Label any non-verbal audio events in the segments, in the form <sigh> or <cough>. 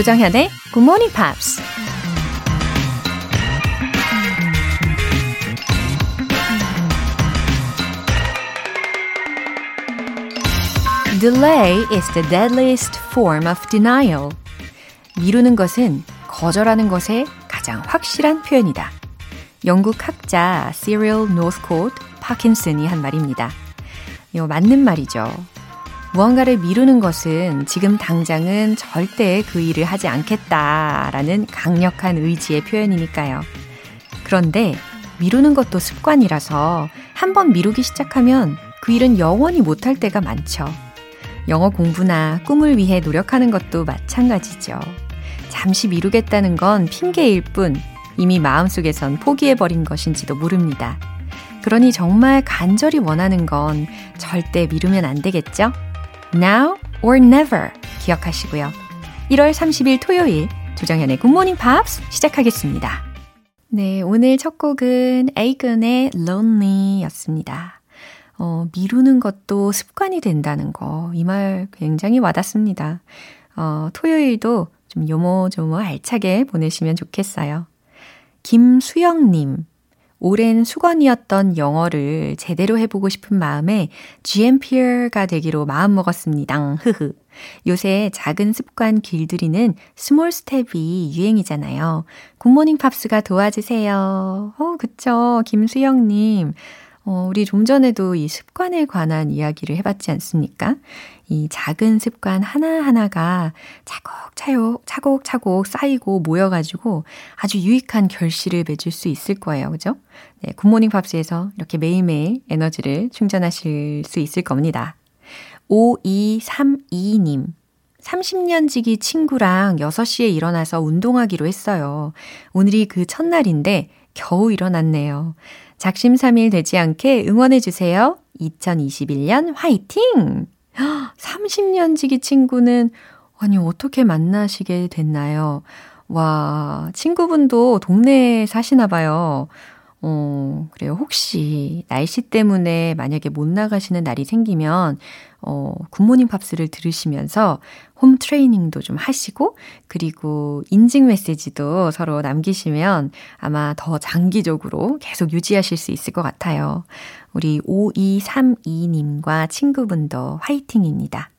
조정현의 Good Morning Pops. Delay is the deadliest form of denial. 미루는 것은 거절하는 것의 가장 확실한 표현이다. 영국 학자 시리얼 노스코트 파킨슨이 한 말입니다. 맞는 말이죠. 무언가를 미루는 것은 지금 당장은 절대 그 일을 하지 않겠다라는 강력한 의지의 표현이니까요. 그런데 미루는 것도 습관이라서 한번 미루기 시작하면 그 일은 영원히 못할 때가 많죠. 영어 공부나 꿈을 위해 노력하는 것도 마찬가지죠. 잠시 미루겠다는 건 핑계일 뿐 이미 마음속에선 포기해버린 것인지도 모릅니다. 그러니 정말 간절히 원하는 건 절대 미루면 안 되겠죠? Now or never 기억하시고요. 1월 30일 토요일 조정현의 굿모닝 팝스 시작하겠습니다. 네, 오늘 첫 곡은 에이근의 Lonely 였습니다. 어, 미루는 것도 습관이 된다는 거, 이 말 굉장히 와닿습니다. 어, 토요일도 좀 요모조모 알차게 보내시면 좋겠어요. 김수영님, 오랜 숙원이었던 영어를 제대로 해보고 싶은 마음에 GMPer가 되기로 마음먹었습니다. 흐흐. 요새 작은 습관 길들이는 small step이 유행이잖아요. 굿모닝 팝스가 도와주세요. 어, 그쵸. 김수영님. 어, 우리 좀 전에도 이 습관에 관한 이야기를 해봤지 않습니까? 이 작은 습관 하나하나가 차곡차곡, 차곡차곡 쌓이고 모여가지고 아주 유익한 결실을 맺을 수 있을 거예요. 그죠? 네, 굿모닝 팝스에서 이렇게 매일매일 에너지를 충전하실 수 있을 겁니다. 5232님. 30년 지기 친구랑 6시에 일어나서 운동하기로 했어요. 오늘이 그 첫날인데 겨우 일어났네요. 작심삼일 되지 않게 응원해주세요. 2021년 화이팅! 30년 지기 친구는, 아니, 어떻게 만나시게 됐나요? 와, 친구분도 동네에 사시나 봐요. 어, 그래요. 혹시 날씨 때문에 만약에 못 나가시는 날이 생기면, 어, 굿모닝 팝스를 들으시면서 홈 트레이닝도 좀 하시고, 그리고 인증 메시지도 서로 남기시면 아마 더 장기적으로 계속 유지하실 수 있을 것 같아요. 우리 5232님과 친구분도 화이팅입니다.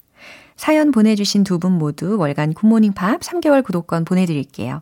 사연 보내주신 두 분 모두 월간 굿모닝 팝스 3개월 구독권 보내드릴게요.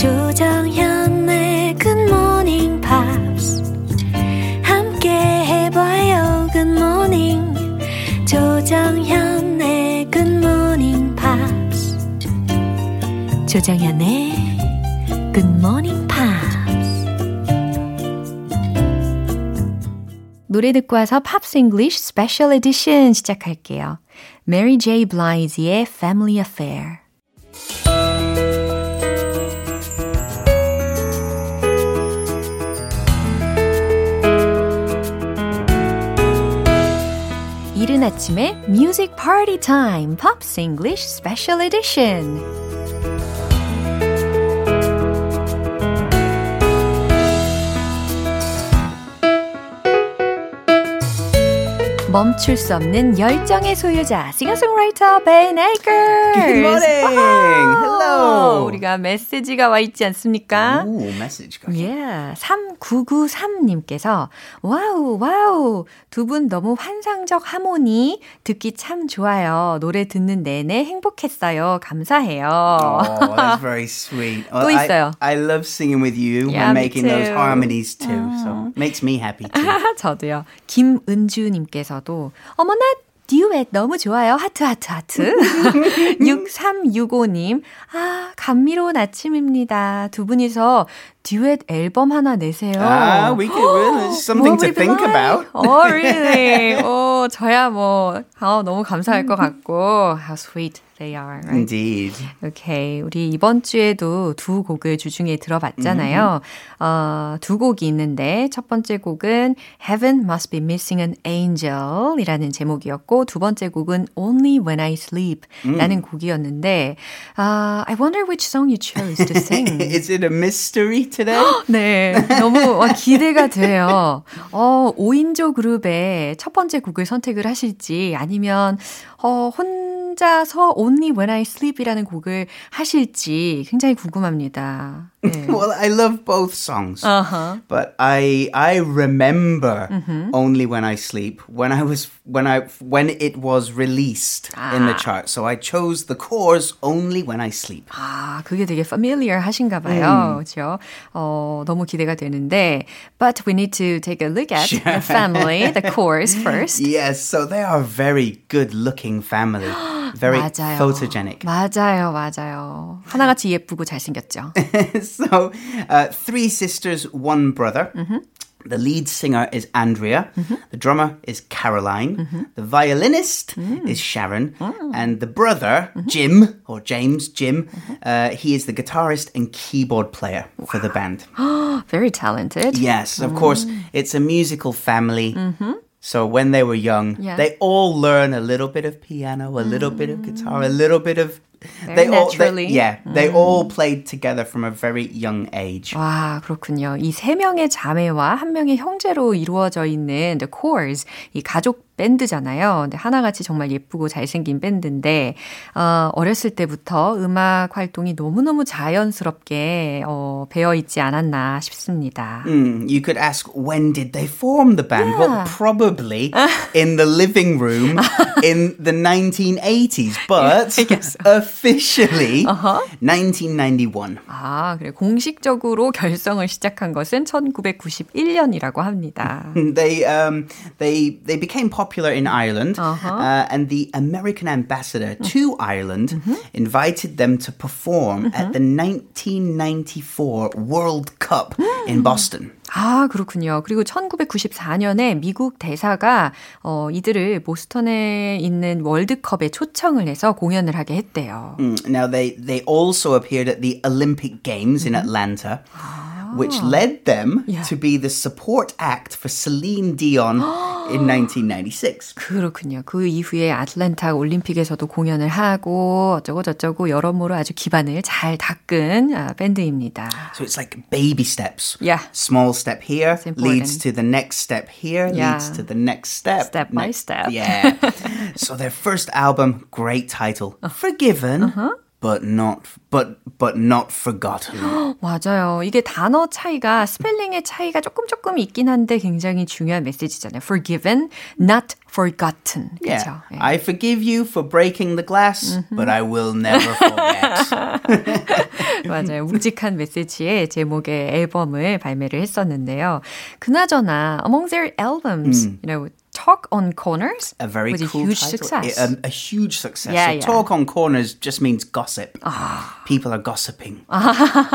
조정현의 Good Morning Pops 함께 해봐요 Good Morning 조정현의 Good Morning Pops 조정현의 Good Morning Pops 노래 듣고 와서 팝스 잉글리쉬 스페셜 에디션 시작할게요. Mary J. Blige의 Family Affair 이른 아침에 Music Party Time Pops English Special Edition 멈출 수 없는 열정의 소유자, 싱어송라이터 Ben Akers. Good morning. Hello. 우리가 메시지가 와 있지 않습니까? Message. Gotcha. Yeah. 3993님께서 와우 와우 두 분 너무 환상적 하모니 듣기 참 좋아요. 노래 듣는 내내 행복했어요. 감사해요. Oh, that's very sweet. 또 I, 있어요. I love singing with you Yeah, when making those too. harmonies too. So makes me happy too. 저도요. 김은주 님께서도 어머나 듀엣 너무 좋아요. 하트 하트 하트. <laughs> 6365님. 아, 감미로운 아침입니다. 두 분이서 듀엣 앨범 하나 내세요. Ah, we could really something to think like? about. Oh, really? 어, 저야 뭐 아, 너무 감사할 것 같고 how sweet they are. Right? Indeed. 오케이. 우리 이번 주에도 두 곡을 주중에 들어봤잖아요. Mm-hmm. 어, 두 곡이 있는데 첫 번째 곡은 Heaven Must Be Missing an Angel 이라는 제목이었고 두 번째 곡은 Only When I Sleep 라는 Mm. 곡이었는데 uh, I wonder which song you chose to sing. Is it a mystery today? <gasps> 네, 너무 와, 기대가 돼요. 어, 5인조 그룹의 첫 번째 곡을 선택을 하실지 아니면 어, 혼 자서 Only When I Sleep이라는 곡을 하실지 굉장히 궁금합니다. 네. <laughs> well, I love both songs. Uh-huh. But I I remember only when I sleep when I was when I when it was released in the chart. So I chose the chorus only when I sleep. 아, 그게 되게 familiar 하신가 봐요. 그렇죠? 어, 너무 기대가 되는데 but we need to take a look at the <laughs> family, the chorus first. Yes, so they are a very good looking family. <gasps> Very 맞아요. photogenic. 맞아요, 맞아요. 하나같이 예쁘고 잘생겼죠. <laughs> so, uh, three sisters, one brother. The lead singer is Andrea. The drummer is Caroline. The violinist is Sharon. And the brother, Jim, or James, Jim, uh, he is the guitarist and keyboard player for the band. <gasps> Very talented. Yes, of course, it's a musical family. So when they were young, Yeah. they all learn a little bit of piano, a little bit of mm. guitar, a little bit of. Very all, naturally. yeah, they all played together from a very young age. 와, 그렇군요. 이 세 명의 자매와 한 명의 형제로 이루어져 있는 The Coors, 이 가족 밴드잖아요. 근데 하나같이 정말 예쁘고 잘생긴 밴드인데, 어, 어렸을 때부터 음악 활동이 너무너무 자연스럽게, 어, 배어 있지 않았나 싶습니다. Hmm, you could ask when did they form the band? Well, Yeah. probably in the living room in the 1980s, but I guess officially Uh-huh. 1991. 아, 그래. 공식적으로 결성을 시작한 것은 1991년이라고 합니다. <laughs> They um they they became popular in Ireland, Uh-huh. uh, and the American ambassador to Ireland Mm-hmm. invited them to perform at the 1994 World Cup in Boston. 아, 그렇군요. 그리고 1994년에 미국 대사가 어, 이들을 보스턴에 있는 월드컵에 초청을 해서 공연을 하게 했대요. Mm, Now they they also appeared at the Olympic Games in Atlanta. Which led them Yeah. to be the support act for Celine Dion <gasps> in 1996. 그렇군요. 그 이후에 아틀란타 올림픽에서도 공연을 하고 어쩌고 저쩌고 여러모로 아주 기반을 잘 닦은 아, 밴드입니다. So it's like baby steps. Yeah. Small step here It's important. leads to the next step here, Yeah. leads to the next step. Step by next- step. Yeah. <laughs> so their first album, great title. Forgiven, Uh-huh. But not but but not forgotten. 맞아요. 이게 단어 차이가 스펠링의 차이가 조금 조금 있긴 한데 굉장히 중요한 메시지잖아요. Forgiven, not forgotten. yeah. 그렇죠? 예. I forgive you for breaking the glass, but I will never forget. 맞아요. 묵직한 메시지의 제목의 앨범을 발매를 했었는데요. 그나저나 among their albums, you know, Talk on Corners a very was a cool huge title. success. A, a huge success. Yeah, so yeah. talk on corners just means gossip. People are gossiping.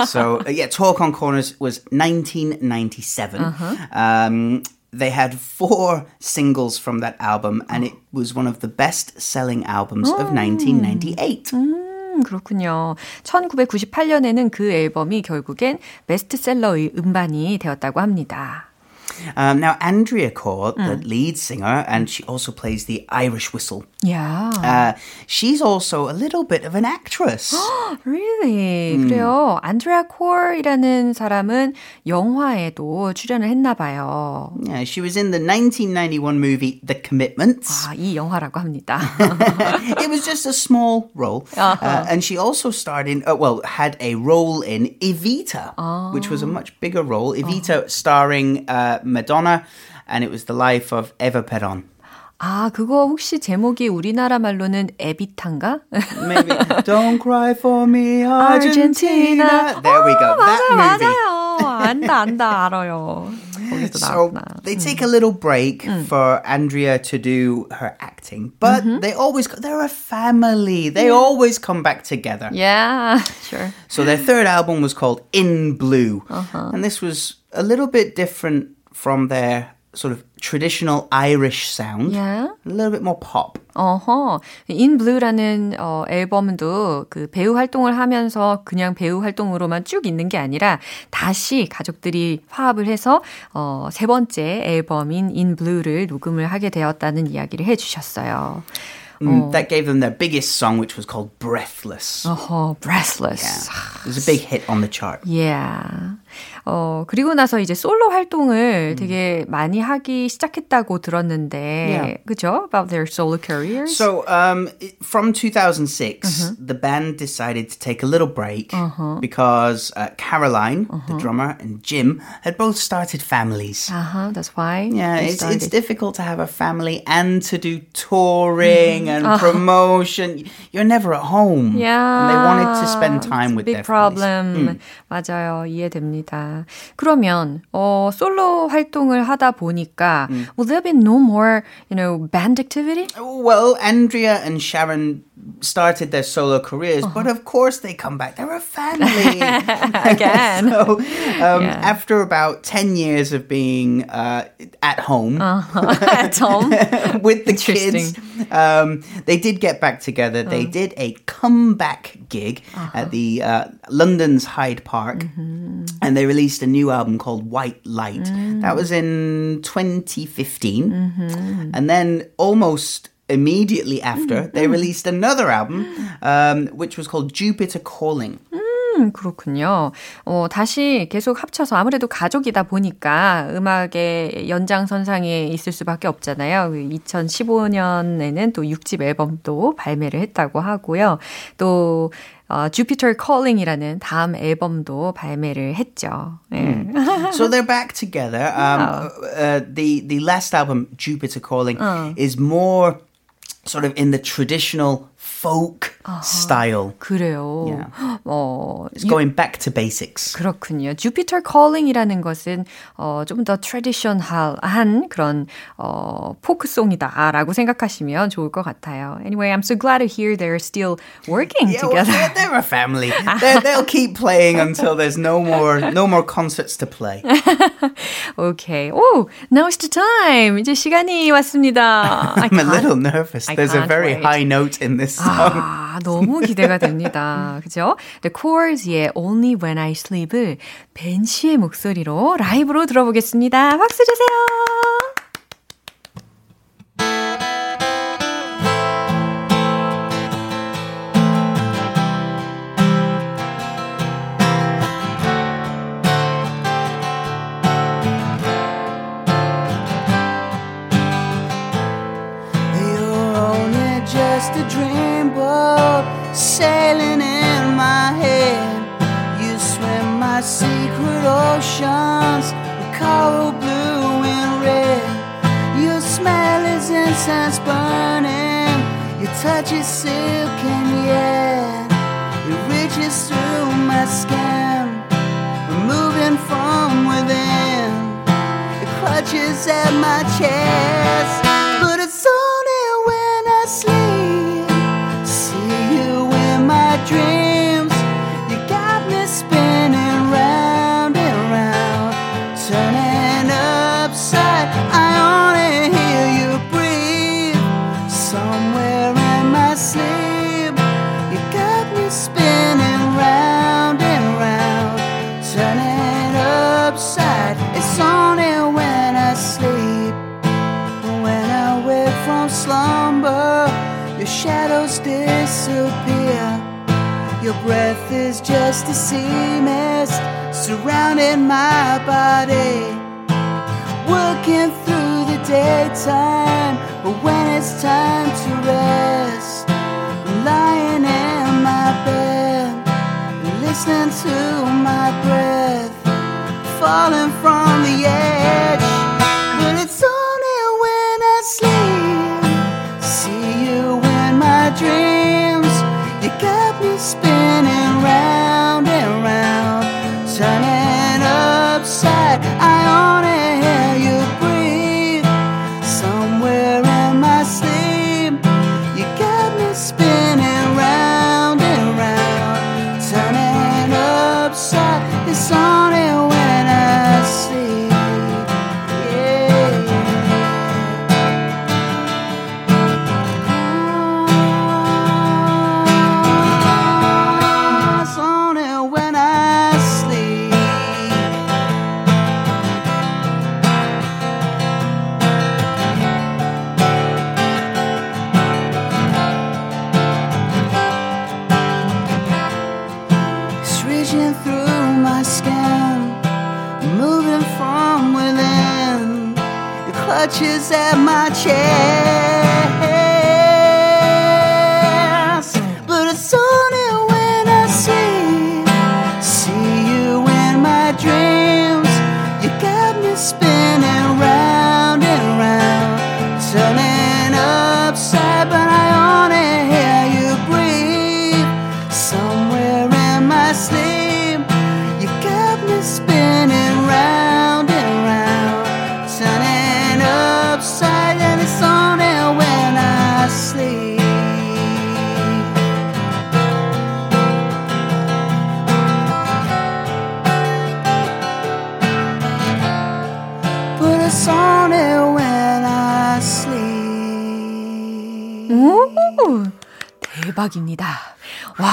<laughs> so uh, yeah, talk on corners was 1997. Uh-huh. Um, they had four singles from that album, and it was one of the best-selling albums Oh. of 1998. 음, 그렇군요. 1998년에는 그 앨범이 결국엔 베스트셀러의 음반이 되었다고 합니다. Um, now Andrea Core, the lead singer, and she also plays the Irish whistle. 야, Uh, she's also a little bit of an actress. <gasps> really? 그래요. 안드레아 콜이라는 사람은 영화에도 출연을 했나 봐요. Yeah, she was in the 1991 movie The Commitments. 아, 이 영화라고 합니다. <laughs> it was just a small role. Uh, and she also starred in, uh, well, had a role in Evita, which was a much bigger role. Evita starring uh, Madonna, and it was the life of Eva Peron. 아, 그거 혹시 제목이 우리나라 말로는 에비탄가? Maybe <laughs> Don't Cry for Me, Argentina. Argentina. There we go. 어, that 맞아요, movie. 맞아요. 안다, 안다, <laughs> 알아요. 거기서 So 나왔구나. they take a little break for Andrea to do her acting, but they always they're a family. They always come back together. Yeah, <laughs> sure. So their third album was called In Blue, and this was a little bit different from their sort of traditional Irish sound. Yeah. A little bit more pop. 어허. In Blue라는 어, 앨범도 그 배우 활동을 하면서 그냥 배우 활동으로만 쭉 있는 게 아니라 다시 가족들이 화합을 해서 어, 세 번째 앨범인 In Blue를 녹음을 하게 되었다는 이야기를 해주셨어요. Mm, That gave them their biggest song, which was called Breathless. 어허, Breathless. It was a big hit on the chart. Yeah. 어, 그리고 나서 이제 솔로 활동을 되게 많이 하기 시작했다고 들었는데, Yeah. 그죠? About their solo careers. So, um, it- from 2006, the band decided to take a little break because uh, Caroline, the drummer, and Jim had both started families. uh-huh, that's why. Yeah, they it's, it's started. difficult to have a family and to do touring and promotion. You're never at home. Yeah. And they wanted to spend time it's a with big their families. problem. 맞아요. 이해됩니다. 그러면 어 솔로 활동을 하다 보니까 will there be no more, you know, band activity? Well, Andrea and Sharon started their solo careers, but of course they come back. They're a family. <laughs> Again. <laughs> so, um, Yeah. after about 10 years of being uh, at home At <laughs> home. with the Interesting. kids, um, they did get back together. They did a comeback gig at the uh, London's Hyde Park, and they released a new album called White Light. That was in 2015, and then almost immediately after they released another album, um, which was called Jupiter Calling. 음, 그렇군요. 어, 다시 계속 합쳐서 아무래도 가족이다 보니까 음악의 연장선상에 있을 수밖에 없잖아요. 2015년에는 또 6집 앨범도 발매를 했다고 하고요. 또 어, Jupiter Calling이라는 다음 앨범도 발매를 했죠. 예. so they're back together. <laughs> Um, uh, the the last album, Jupiter Calling, is more sort of in the traditional folk style. 그래요. Yeah. 어, It's going back to basics. 그렇군요. Jupiter Calling이라는 것은 어, 좀 더 트레디션한 그런 어, 포크송이다라고 생각하시면 좋을 것 같아요. Anyway, I'm so glad to hear they're still working Yeah, well, together. they're, they're a family. They're, they'll keep playing until there's no more no more concerts to play. <laughs> Okay. Oh, now it's the time. 이제 시간이 왔습니다. <laughs> I I'm a can't- little nervous. I There's a can't very wait. high note in this song. <laughs> 아, 너무 기대가 됩니다. <laughs> 그죠? The Core's의 Only When I Sleep을 벤 씨의 목소리로 라이브로 들어보겠습니다. 박수 주세요. At my chest, at my chest, 대박입니다. 와,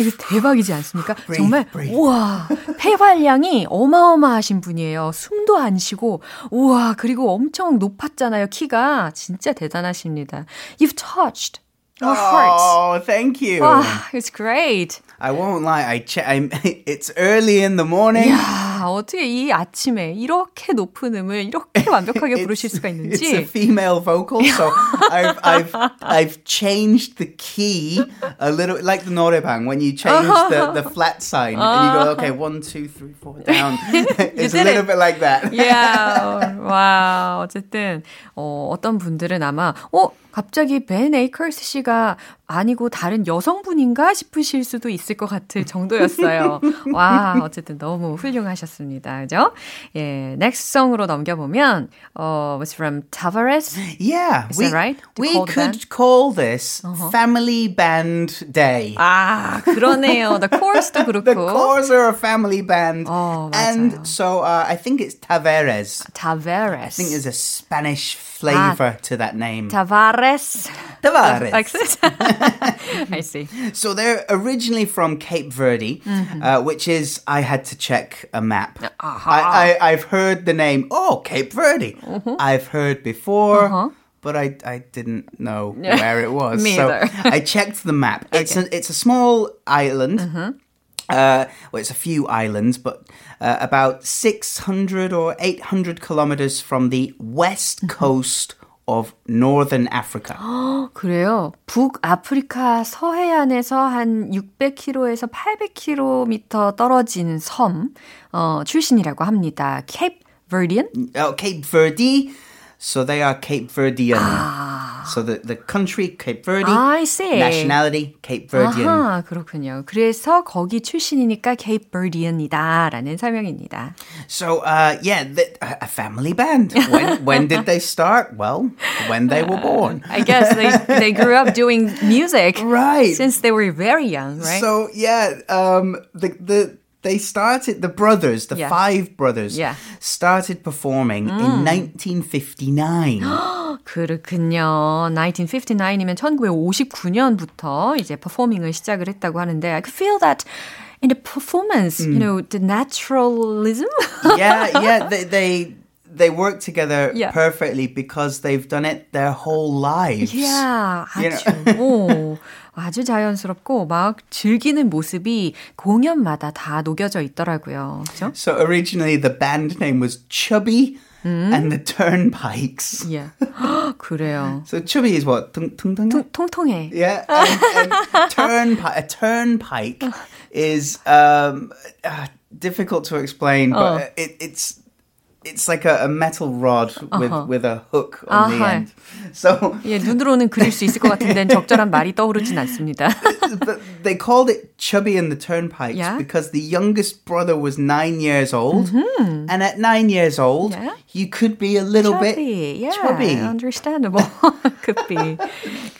이거 대박이지 않습니까? <gasps> 정말. 우와 폐활량이 어마어마하신 분이에요. 숨도 안 쉬고 우와 그리고 엄청 높았잖아요 키가 진짜 대단하십니다. You've touched our hearts. Oh, thank you. 와, it's great. I won't lie. I che- I'm, <laughs> it's early in the morning. 야 어떻게 이 아침에 이렇게 높은 음을 이렇게 <laughs> 완벽하게 부르실 수가 It's a 있는지. female vocal, so <laughs> I've I've I've changed the key a little, like the norebang when you change the, the flat sign and you go okay one two three four down. it's a did little it. bit like that. yeah. 와, 어쨌든, 어, 어떤 분들은 아마, 어, 갑자기 벤 에이커스 씨가 아니고 다른 여성분인가 싶으실 수도 있을 것 같을 정도였어요. 와, 어쨌든 너무 훌륭하셨습니다. 그죠? 예, next song으로 넘겨보면, 어, was from Tavares. Yeah, Is we that right? To we call could band? call this Family Band Day. 아, 그러네요. The chorus도 그렇고. the Cores are a family band, Oh, 맞아요. and so uh, I think it's Taveres. Tavares. I think there's a Spanish flavor to that name. Tavares. Tavares. Like this? <laughs> I see. So they're originally from Cape Verde, Mm-hmm. uh, which is I had to check a map. Uh-huh. I, I I've heard the name. Oh, Cape Verde. Mm-hmm. I've heard before. But I, I didn't know <laughs> where it was. Me so either. I checked the map. <laughs> It's a it's a small island. Mm-hmm. Uh, well, it's a few islands, but uh, about 600 or 800 kilometers from the west Mm-hmm. coast of northern Africa. 그래요. 북아프리카 서해안에서 한 600km에서 800km 떨어진 섬 어, 출신이라고 합니다. Cape Verdean? Oh, Cape Verde. So they are Cape Verdean. Ah. So the, the country, Cape Verde. I see. Nationality, Cape Verdean. 아하, 그렇군요. 그래서 거기 출신이니까 Cape Verdean이다라는 설명입니다. So, uh, yeah, the, a family band. When, <laughs> when did they start? Well, when they were born. I guess they, they grew up doing music <laughs> Right. since they were very young, right? So, yeah, um, the, the, they started, the brothers, the Yeah. five brothers, Yeah. started performing in 1959. <gasps> 그렇군요. 1959이면 1959년부터 이제 퍼포밍을 시작을 했다고 하는데 I could feel that in the performance, you know, the naturalism. yeah, yeah, they, they, they work together Yeah. perfectly because they've done it their whole lives. yeah, You 아주, 오, <laughs> 아주 자연스럽고 막 즐기는 모습이 공연마다 다 녹여져 있더라고요. 그죠? So originally the band name was Chubby and the Turnpikes. <laughs> Yeah. <gasps> 그래요. So Chubby is what? tung, tung, tung, 통, 통통해. Yeah, and, and <laughs> turnpike. A turnpike is um, uh, difficult to explain, but it, it's it's like a, a metal rod with with a hook on the 아하. end. So <laughs> 예, 눈으로는 그릴 수 있을 것 같은데 적절한 말이 떠오르진 않습니다. <laughs> but they called it Chubby and the Turnpikes Yeah? because the youngest brother was nine years old, and at nine years old, Yeah? you could be a little chubby. bit Yeah, chubby. understandable. <laughs> Could be.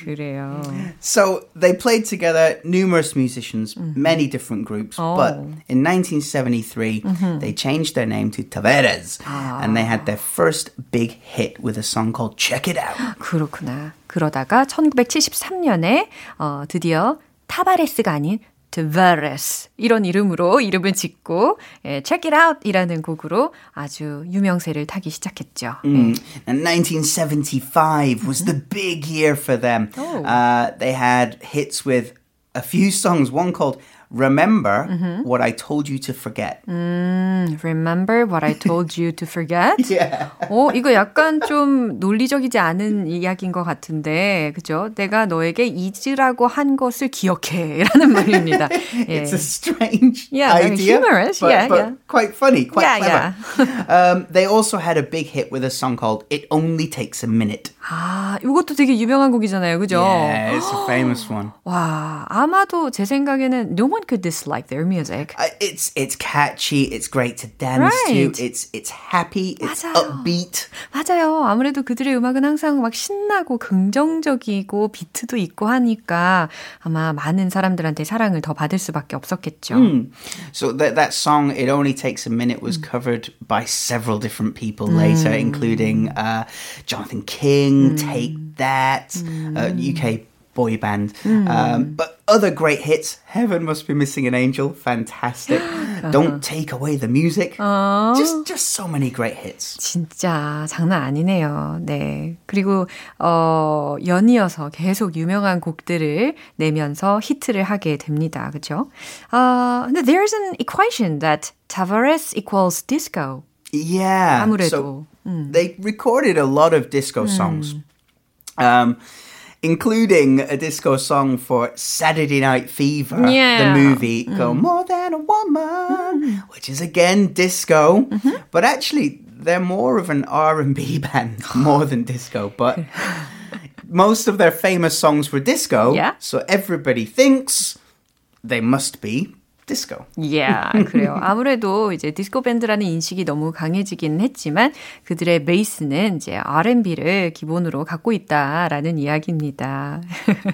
그래요. So they played together numerous musicians, many different groups, but Oh. in 1973 they changed their name to Taveras and they had their first big hit with a song called Check It Out. 그렇구나. 그러다가 1973년에 어, 드디어 타바레스가 아닌 드바레스 이런 이름으로 이름을 짓고 예, Check It Out 이라는 곡으로 아주 유명세를 타기 시작했죠. 예. Mm. And 1975 was the big year for them. Uh, they had hits with a few songs, one called remember what I told you to forget. 음, remember what I told you to forget? Yeah. 어, 이거 약간 좀 논리적이지 않은 이야기인 것 같은데, 그죠? 내가 너에게 잊으라고 한 것을 기억해. 라는 말입니다. 예. It's a strange Yeah, idea, humorous. but, Yeah, but yeah. quite funny, quite Yeah, clever. um, they also had a big hit with a song called "It Only Takes a Minute." 아, 이것도 되게 유명한 곡이잖아요. 그죠? Yeah, it's a famous one. 와, 아마도 제 생각에는 no one could dislike their music. Uh, it's it's catchy. It's great to dance Right. to. It's it's happy. It's 맞아요. upbeat. 맞아요. 아무래도 그들의 음악은 항상 막 신나고 긍정적이고 비트도 있고 하니까 아마 많은 사람들한테 사랑을 더 받을 수밖에 없었겠죠. So that that song, "It Only Takes a Minute," was covered by several different people later, including uh, Jonathan King, Take That, uh, UK boy band, um, but other great hits. "Heaven Must Be Missing an Angel," fantastic. <gasps> "Don't Take Away the Music," just just so many great hits. 진짜 장난 아니네요. 네. 그리고 어 연이어서 계속 유명한 곡들을 내면서 히트를 하게 됩니다. 그렇죠? 아, 근데 there's an equation that Tavares equals disco. Yeah. 아무래도. So they recorded a lot of disco songs, um, including a disco song for Saturday Night Fever, Yeah. the movie. Mm. Go more than a woman, mm. which is again disco, mm-hmm. but actually they're more of an R and B <laughs> band more than disco. But <laughs> most of their famous songs were disco, Yeah. so everybody thinks they must be disco. Yeah, <laughs> 그래요. 아무래도 이제 디스코 밴드라는 인식이 너무 강해지긴 했지만 그들의 베이스는 이제 R&B를 기본으로 갖고 있다라는 이야기입니다. <laughs>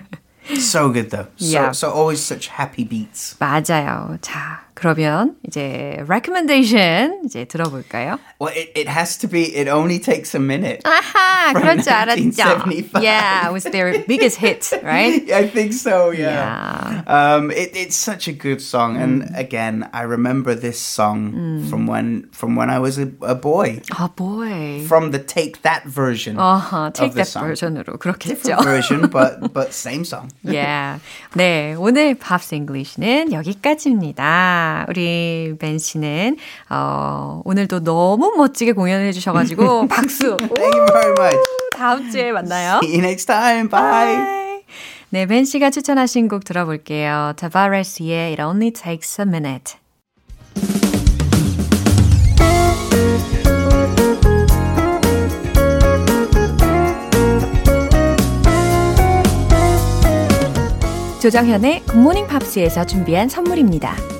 So good though. So Yeah. so always such happy beats. 맞아요. 자, 그러면 이제 recommendation 이제 들어볼까요? Well, it, it has to be. It only takes a minute. 아하, From 그럴 줄 알았죠. 1975. Yeah, it was their biggest hit, right? <laughs> I think so. Yeah. Yeah. Um, it, it's such a good song, and again, I remember this song from when from when I was a, a boy. 아, boy. From the Take That version 어허, of take the that song. version으로 그렇겠죠. Different version, but but same song. <laughs> yeah. 네, 오늘 팝스 잉글리시는 여기까지입니다. 우리 벤 씨는 어, 오늘도 너무 멋지게 공연해 주셔가지고 <laughs> 박수. Thank you very much. 다음 주에 만나요. See you next time. Bye. Bye. 네, 벤 씨가 추천하신 곡 들어볼게요. Tavares의 It Only Takes a Minute. 조정현의 굿모닝 팝스에서 준비한 선물입니다.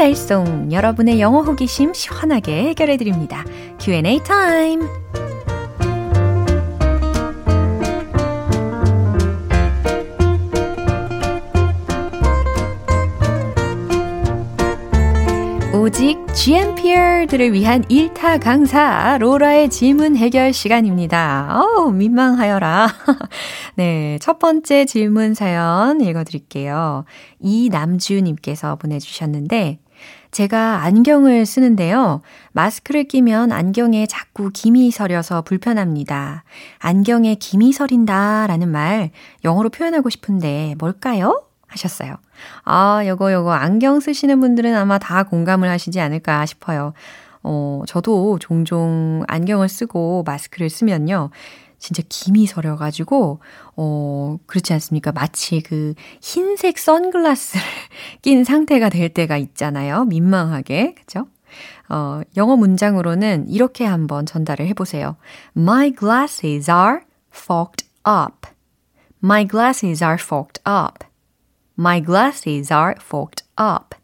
달쏭 여러분의 영어 호기심 시원하게 해결해 드립니다. Q&A 타임. 오직 GMPR들을 위한 일타 강사 로라의 질문 해결 시간입니다. 어우, 민망하여라. <laughs> 네, 첫 번째 질문 사연 읽어드릴게요. 이남주님께서 보내주셨는데, 제가 안경을 쓰는데요. 마스크를 끼면 안경에 자꾸 김이 서려서 불편합니다. 안경에 김이 서린다 라는 말 영어로 표현하고 싶은데 뭘까요? 하셨어요. 아, 요거, 요거, 안경 쓰시는 분들은 아마 다 공감을 하시지 않을까 싶어요. 어, 저도 종종 안경을 쓰고 마스크를 쓰면요. 진짜 김이 서려가지고, 어, 그렇지 않습니까? 마치 그 흰색 선글라스를 <laughs> 낀 상태가 될 때가 있잖아요. 민망하게. 그죠? 어, 영어 문장으로는 이렇게 한번 전달을 해보세요. My glasses are fogged up. My glasses are fogged up. My glasses are fogged up.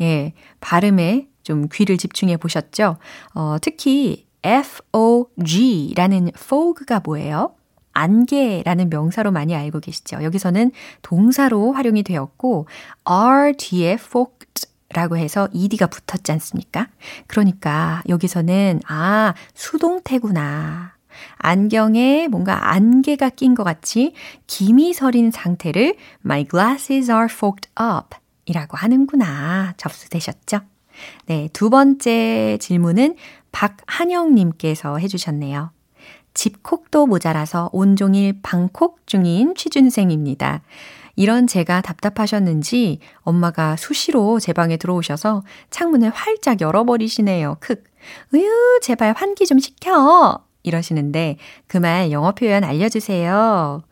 예, 발음에 좀 귀를 집중해 보셨죠? 어, 특히 F-O-G라는 fog가 뭐예요? 안개라는 명사로 많이 알고 계시죠? 여기서는 동사로 활용이 되었고 R 뒤에 fogged 라고 해서 ed가 붙었지 않습니까? 그러니까 여기서는 아, 수동태구나. 안경에 뭔가 안개가 낀 것 같이 김이 서린 상태를 My glasses are fogged up 이라고 하는구나. 접수되셨죠? 네, 두 번째 질문은 박한영님께서 해주셨네요. 집콕도 모자라서 온종일 방콕 중인 취준생입니다. 이런 제가 답답하셨는지 엄마가 수시로 제 방에 들어오셔서 창문을 활짝 열어버리시네요. 크. 으유, 제발 환기 좀 시켜. 이러시는데 그말 영어 표현 알려주세요.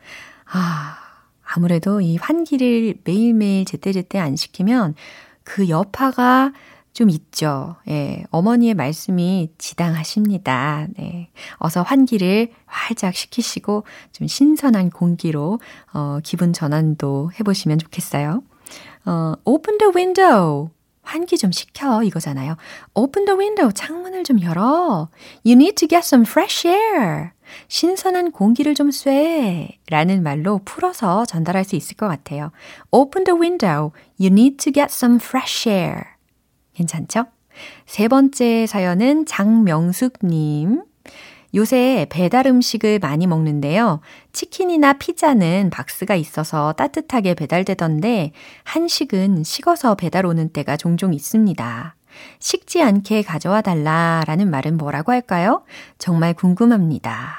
아, 아무래도 이 환기를 매일매일 제때제때 안 시키면 그 여파가 좀 있죠. 예, 어머니의 말씀이 지당하십니다. 네. 어서 환기를 활짝 시키시고 좀 신선한 공기로 어, 기분 전환도 해보시면 좋겠어요. 어, open the window. 환기 좀 시켜 이거잖아요. Open the window. 창문을 좀 열어. You need to get some fresh air. 신선한 공기를 좀 쐬. 라는 말로 풀어서 전달할 수 있을 것 같아요. Open the window. You need to get some fresh air. 괜찮죠? 세 번째 사연은 장명숙님. 요새 배달 음식을 많이 먹는데요. 치킨이나 피자는 박스가 있어서 따뜻하게 배달되던데, 한식은 식어서 배달 오는 때가 종종 있습니다. 식지 않게 가져와 달라라는 말은 뭐라고 할까요? 정말 궁금합니다.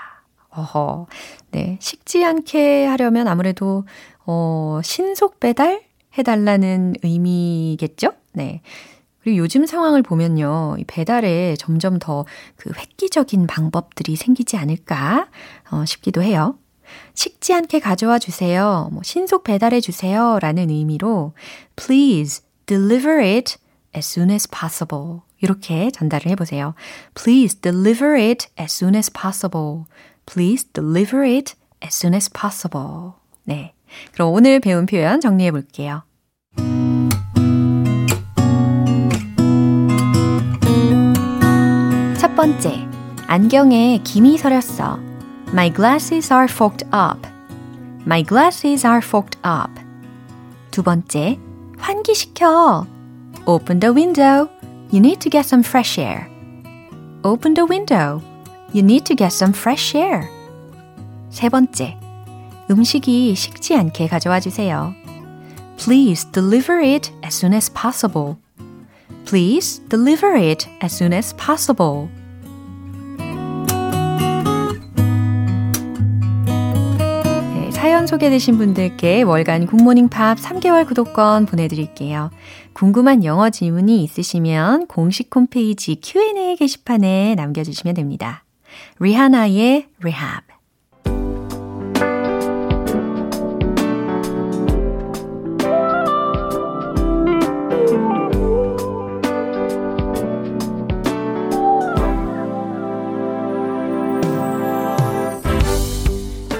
어허. 네. 식지 않게 하려면 아무래도, 어, 신속 배달 해달라는 의미겠죠? 네. 그리고 요즘 상황을 보면요. 배달에 점점 더 그 획기적인 방법들이 생기지 않을까 어, 싶기도 해요. 식지 않게 가져와 주세요. 뭐 신속 배달해 주세요. 라는 의미로 please deliver it as soon as possible. 이렇게 전달을 해보세요. Please deliver it as soon as possible. Please deliver it as soon as possible. 네. 그럼 오늘 배운 표현 정리해 볼게요. 번째, 안경에 김이 서렸어. My glasses are fogged up. My glasses are fogged up. 두 번째, 환기시켜. Open the window. You need to get some fresh air. Open the window. You need to get some fresh air. 세 번째, 음식이 식지 않게 가져와 주세요. Please deliver it as soon as possible. Please deliver it as soon as possible. 소개되신 분들께 월간 굿모닝 팝 3개월 구독권 보내드릴게요. 궁금한 영어 질문이 있으시면 공식 홈페이지 Q&A 게시판에 남겨주시면 됩니다. Rihanna의 Rehab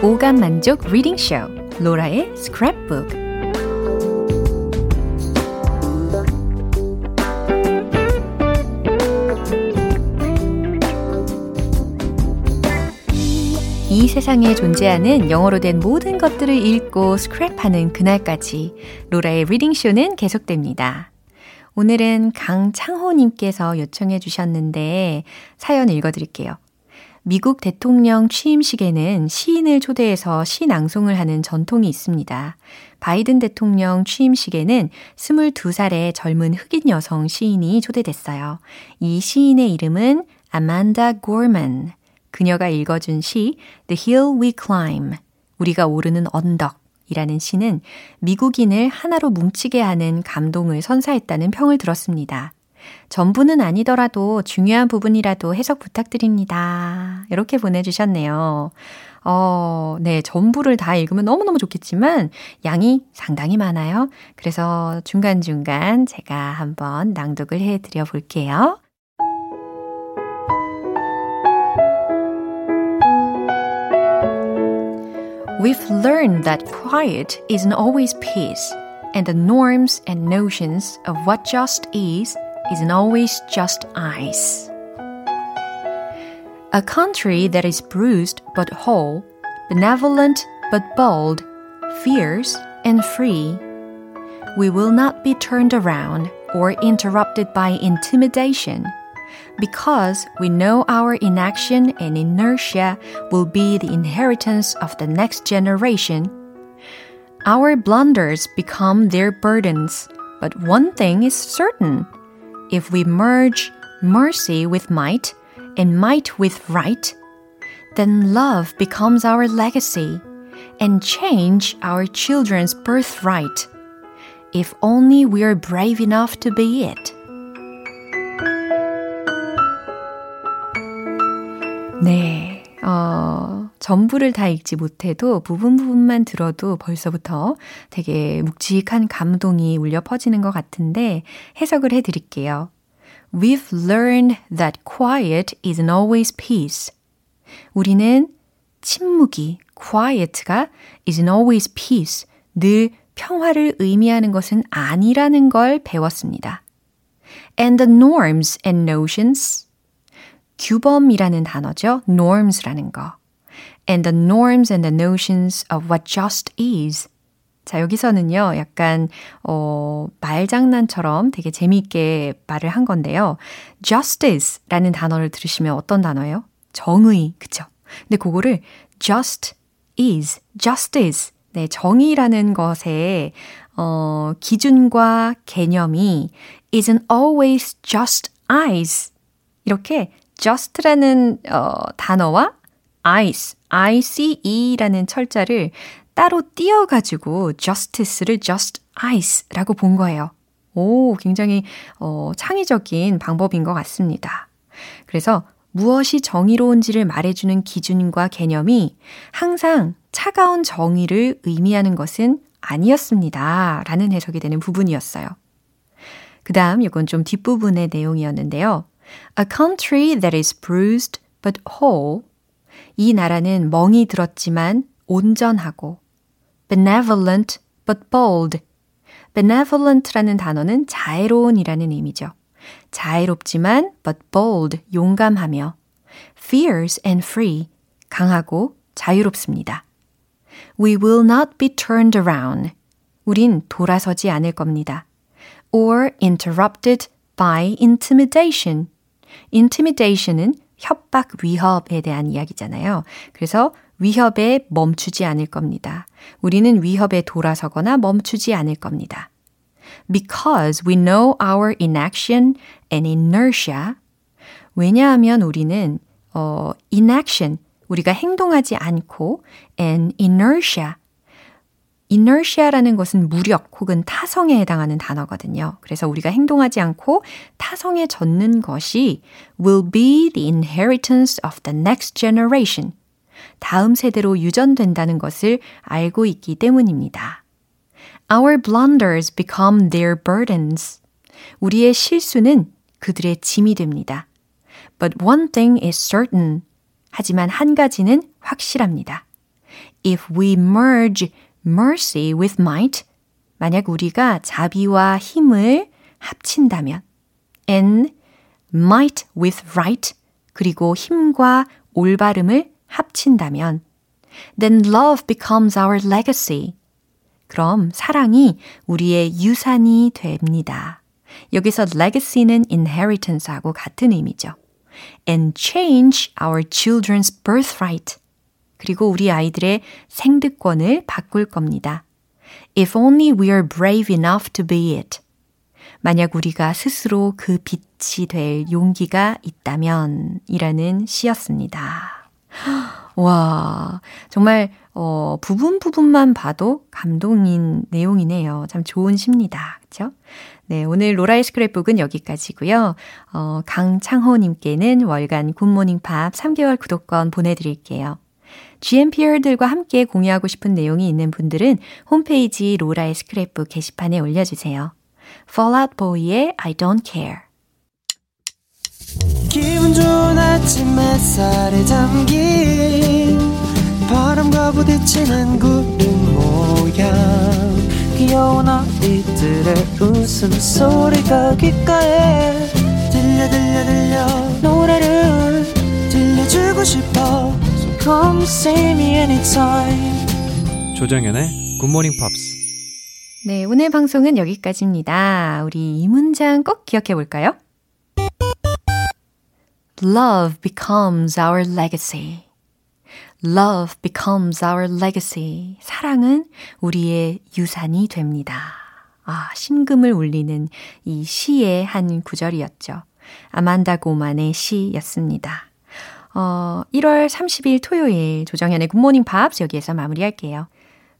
오감 만족 reading 쇼 로라의 스크랩북 이 세상에 존재하는 영어로 된 모든 것들을 읽고 스크랩하는 그날까지 로라의 reading 쇼는 계속됩니다. 오늘은 강창호님께서 요청해 주셨는데 사연 읽어드릴게요. 미국 대통령 취임식에는 시인을 초대해서 시 낭송을 하는 전통이 있습니다. 바이든 대통령 취임식에는 22살의 젊은 흑인 여성 시인이 초대됐어요. 이 시인의 이름은 아만다 고먼. 그녀가 읽어준 시 The Hill We Climb. 우리가 오르는 언덕. 이라는 시는 미국인을 하나로 뭉치게 하는 감동을 선사했다는 평을 들었습니다. 전부는 아니더라도 중요한 부분이라도 해석 부탁드립니다. 이렇게 보내주셨네요. 어, 네, 전부를 다 읽으면 너무너무 좋겠지만 양이 상당히 많아요. 그래서 중간중간 제가 한번 낭독을 해 드려 볼게요. We've learned that quiet isn't always peace, and the norms and notions of what just is isn't always just ice. A country that is bruised but whole, benevolent but bold, fierce and free. We will not be turned around or interrupted by intimidation. Because we know our inaction and inertia will be the inheritance of the next generation, our blunders become their burdens. But one thing is certain. If we merge mercy with might and might with right, then love becomes our legacy and change our children's birthright. If only we are brave enough to be it. 네, 어, 전부를 다 읽지 못해도 부분 부분만 들어도 벌써부터 되게 묵직한 감동이 울려 퍼지는 것 같은데 해석을 해 드릴게요. We've learned that quiet isn't always peace. 우리는 침묵이 quiet가 isn't always peace. 늘 평화를 의미하는 것은 아니라는 걸 배웠습니다. And the norms and notions. 규범이라는 단어죠. norms라는 거. And the norms and the notions of what just is. 자, 여기서는요, 약간, 어, 말장난처럼 되게 재미있게 말을 한 건데요. justice 라는 단어를 들으시면 어떤 단어예요? 정의, 그쵸? 근데 그거를 just is, justice. 네, 정의라는 것의, 어, 기준과 개념이 isn't always just eyes. 이렇게 just라는, 어, 단어와 ice, I-C-E라는 철자를 따로 띄어가지고 justice를 just ice라고 본 거예요. 오, 굉장히, 어, 창의적인 방법인 것 같습니다. 그래서 무엇이 정의로운지를 말해주는 기준과 개념이 항상 차가운 정의를 의미하는 것은 아니었습니다. 라는 해석이 되는 부분이었어요. 그 다음, 이건 좀 뒷부분의 내용이었는데요. A country that is bruised but whole. 이 나라는 멍이 들었지만 온전하고 benevolent but bold. benevolent라는 단어는 자애로운이라는 의미죠. 자애롭지만 but bold, 용감하며 fierce and free, 강하고 자유롭습니다. We will not be turned around. 우린 돌아서지 않을 겁니다. or interrupted by intimidation. intimidation은 협박, 위협에 대한 이야기잖아요. 그래서 위협에 멈추지 않을 겁니다. 우리는 위협에 돌아서거나 멈추지 않을 겁니다. Because we know our inaction and inertia. 왜냐하면 우리는 어, inaction, 우리가 행동하지 않고 and inertia, inertia라는 것은 무력 혹은 타성에 해당하는 단어거든요. 그래서 우리가 행동하지 않고 타성에 젖는 것이 will be the inheritance of the next generation. 다음 세대로 유전된다는 것을 알고 있기 때문입니다. Our blunders become their burdens. 우리의 실수는 그들의 짐이 됩니다. But one thing is certain. 하지만 한 가지는 확실합니다. If we merge mercy with might, 만약 우리가 자비와 힘을 합친다면, and might with right, 그리고 힘과 올바름을 합친다면, then love becomes our legacy. 그럼 사랑이 우리의 유산이 됩니다. 여기서 legacy는 inheritance하고 같은 의미죠. And change our children's birthright. 그리고 우리 아이들의 생득권을 바꿀 겁니다. If only we are brave enough to be it. 만약 우리가 스스로 그 빛이 될 용기가 있다면 이라는 시였습니다. <gasps> 와, 정말, 어, 부분 부분만 봐도 감동인 내용이네요. 참 좋은 시입니다. 그쵸? 네, 오늘 로라의 스크랩북은 여기까지고요 어, 강창호님께는 월간 굿모닝 팝 3개월 구독권 보내드릴게요. GMPR들과 함께 공유하고 싶은 내용이 있는 분들은 홈페이지 로라의 스크랩북 게시판에 올려주세요. Fallout Boy의 I Don't Care. 기분 좋은 아침 햇살에 담긴 바람과 부딪히는 구름 모양. 귀여운 아이들의 웃음소리가 귓가에 들려 들려 들려. 노래를 들려주고 싶어 come see me anytime 조정연의 굿모닝 팝스 네, 오늘 방송은 여기까지입니다. 우리 이 문장 꼭 기억해 볼까요? Love becomes our legacy. Love becomes our legacy. 사랑은 우리의 유산이 됩니다. 아, 심금을 울리는 이 시의 한 구절이었죠. 아만다 고만의 시였습니다. 어, 1월 30일 토요일 조정현의 굿모닝 팝스 여기에서 마무리할게요.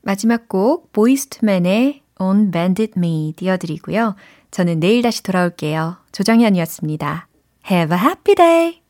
마지막 곡 보이즈투맨의 On Bended Knee 띄워드리고요. 저는 내일 다시 돌아올게요. 조정현이었습니다. Have a happy day!